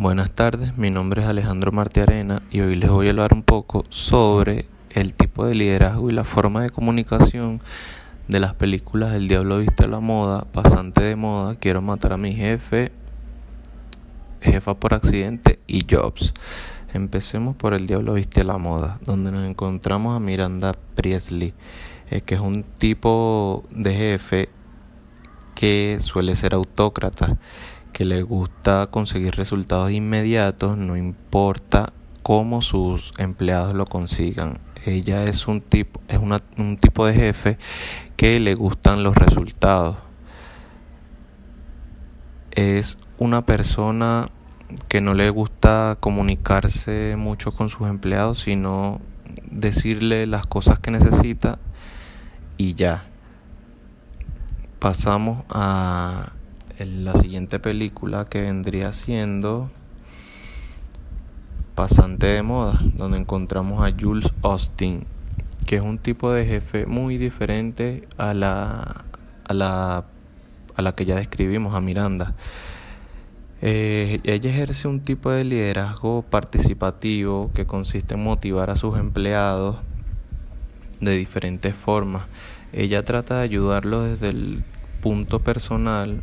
Buenas tardes, mi nombre es Alejandro Arena y hoy les voy a hablar un poco sobre el tipo de liderazgo y la forma de comunicación de las películas El Diablo Viste la Moda, Pasante de Moda, Quiero Matar a mi Jefe, Jefa por Accidente y Jobs. Empecemos por El Diablo Viste la Moda, donde nos encontramos a Miranda Priestley, eh, que es un tipo de jefe que suele ser autócrata que le gusta conseguir resultados inmediatos, no importa cómo sus empleados lo consigan. Ella es un tipo, es un tipo de jefe que le gustan los resultados. Es una persona que no le gusta comunicarse mucho con sus empleados, sino decirle las cosas que necesita y ya. Pasamos a la siguiente película que vendría siendo Pasante de Moda, donde encontramos a Jules Austin, que es un tipo de jefe muy diferente a la, a la, a la que ya describimos, a Miranda. Eh, ella ejerce un tipo de liderazgo participativo que consiste en motivar a sus empleados de diferentes formas. Ella trata de ayudarlos desde el punto personal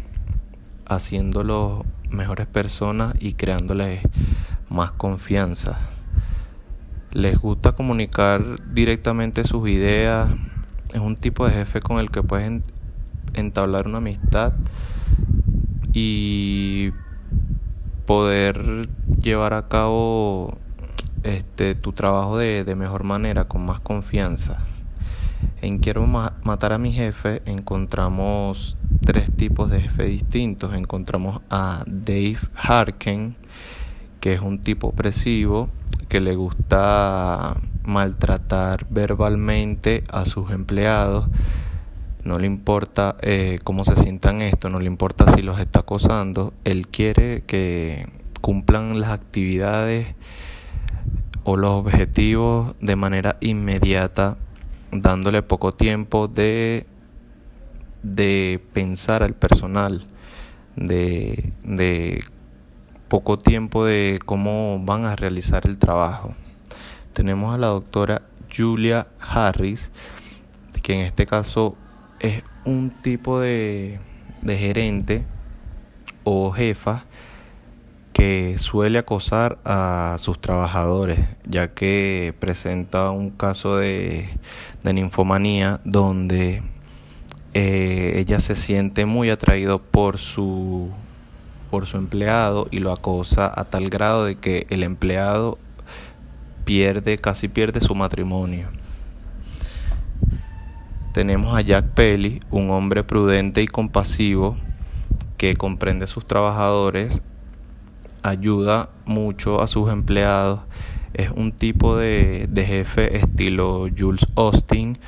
haciéndolos mejores personas y creándoles más confianza. Les gusta comunicar directamente sus ideas. Es un tipo de jefe con el que puedes entablar una amistad y poder llevar a cabo este tu trabajo de, de mejor manera, con más confianza. En Quiero matar a mi jefe encontramos tres tipos de jefe distintos. Encontramos a Dave Harken, que es un tipo opresivo que le gusta maltratar verbalmente a sus empleados. No le importa eh, cómo se sientan esto, no le importa si los está acosando. Él quiere que cumplan las actividades o los objetivos de manera inmediata dándole poco tiempo de, de pensar al personal, de, de poco tiempo de cómo van a realizar el trabajo. Tenemos a la doctora Julia Harris, que en este caso es un tipo de, de gerente o jefa que suele acosar a sus trabajadores, ya que presenta un caso de, de ninfomanía donde eh, ella se siente muy atraído por su por su empleado y lo acosa a tal grado de que el empleado pierde casi pierde su matrimonio. Tenemos a Jack Pelly, un hombre prudente y compasivo que comprende sus trabajadores ayuda mucho a sus empleados. Es un tipo de, jefe estilo Jules Austin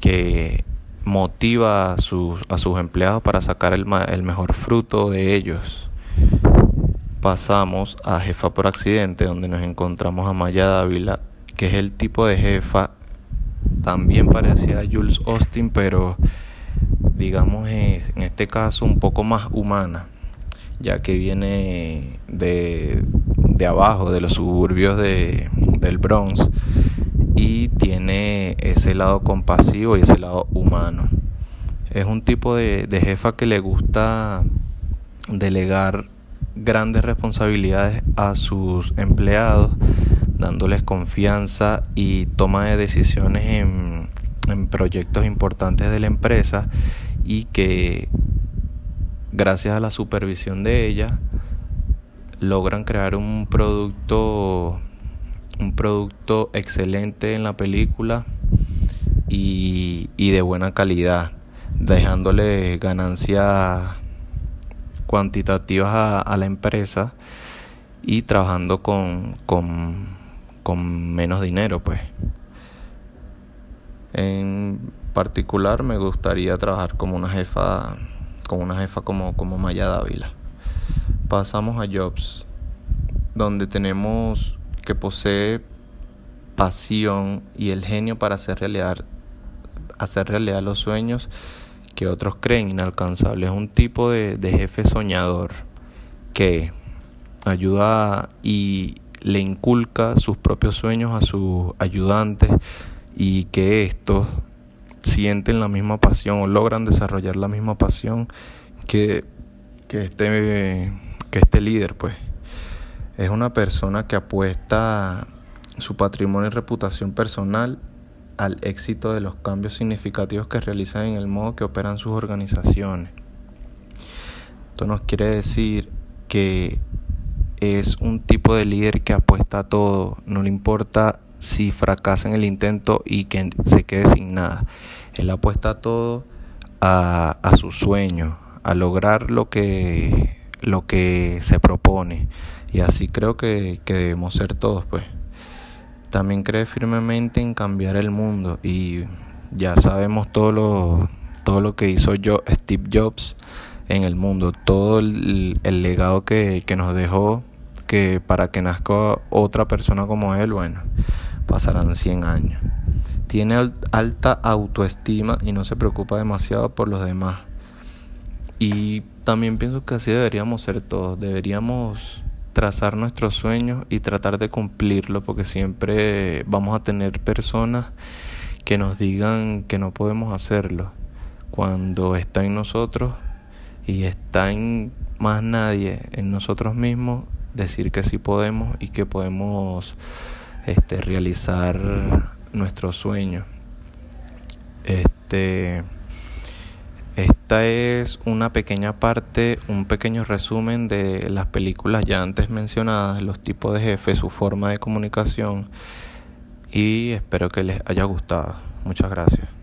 que motiva a sus, a sus empleados para sacar el, el mejor fruto de ellos. Pasamos a jefa por accidente, donde nos encontramos a Maya Dávila, que es el tipo de jefa también parecida a Jules Austin, pero digamos en este caso un poco más humana ya que viene de, de abajo, de los suburbios de, del Bronx, y tiene ese lado compasivo y ese lado humano. Es un tipo de, de jefa que le gusta delegar grandes responsabilidades a sus empleados, dándoles confianza y toma de decisiones en, en proyectos importantes de la empresa y que gracias a la supervisión de ella, logran crear un producto un producto excelente en la película y, de buena calidad, dejándole ganancias cuantitativas a, la empresa y trabajando con, con, con menos dinero pues. En particular me gustaría trabajar como una jefa con una jefa como, como Maya Dávila. Pasamos a Jobs, donde tenemos que posee pasión y el genio para hacer realidad, hacer realidad los sueños que otros creen inalcanzables. Es un tipo de, de jefe soñador que ayuda y le inculca sus propios sueños a sus ayudantes y que estos sienten la misma pasión o logran desarrollar la misma pasión que, que, este, que este líder, pues. Es una persona que apuesta su patrimonio y reputación personal al éxito de los cambios significativos que realizan en el modo que operan sus organizaciones. Esto nos quiere decir que es un tipo de líder que apuesta a todo, no le importa si fracasa en el intento y que se quede sin nada. Él apuesta todo a, su sueño, a lograr lo que, lo que se propone. Y así creo que, que debemos ser todos, pues. También cree firmemente en cambiar el mundo y ya sabemos todo lo, todo lo que hizo yo, Steve Jobs en el mundo, todo el, el legado que, que nos dejó que para que nazca otra persona como él, bueno, pasarán 100 años. Tiene alta autoestima y no se preocupa demasiado por los demás. Y también pienso que así deberíamos ser todos. Deberíamos trazar nuestros sueños y tratar de cumplirlo porque siempre vamos a tener personas que nos digan que no podemos hacerlo cuando está en nosotros y está en más nadie en nosotros mismos decir que sí podemos y que podemos este, realizar nuestros sueños. Este, esta es una pequeña parte, un pequeño resumen de las películas ya antes mencionadas, los tipos de jefes, su forma de comunicación y espero que les haya gustado. Muchas gracias.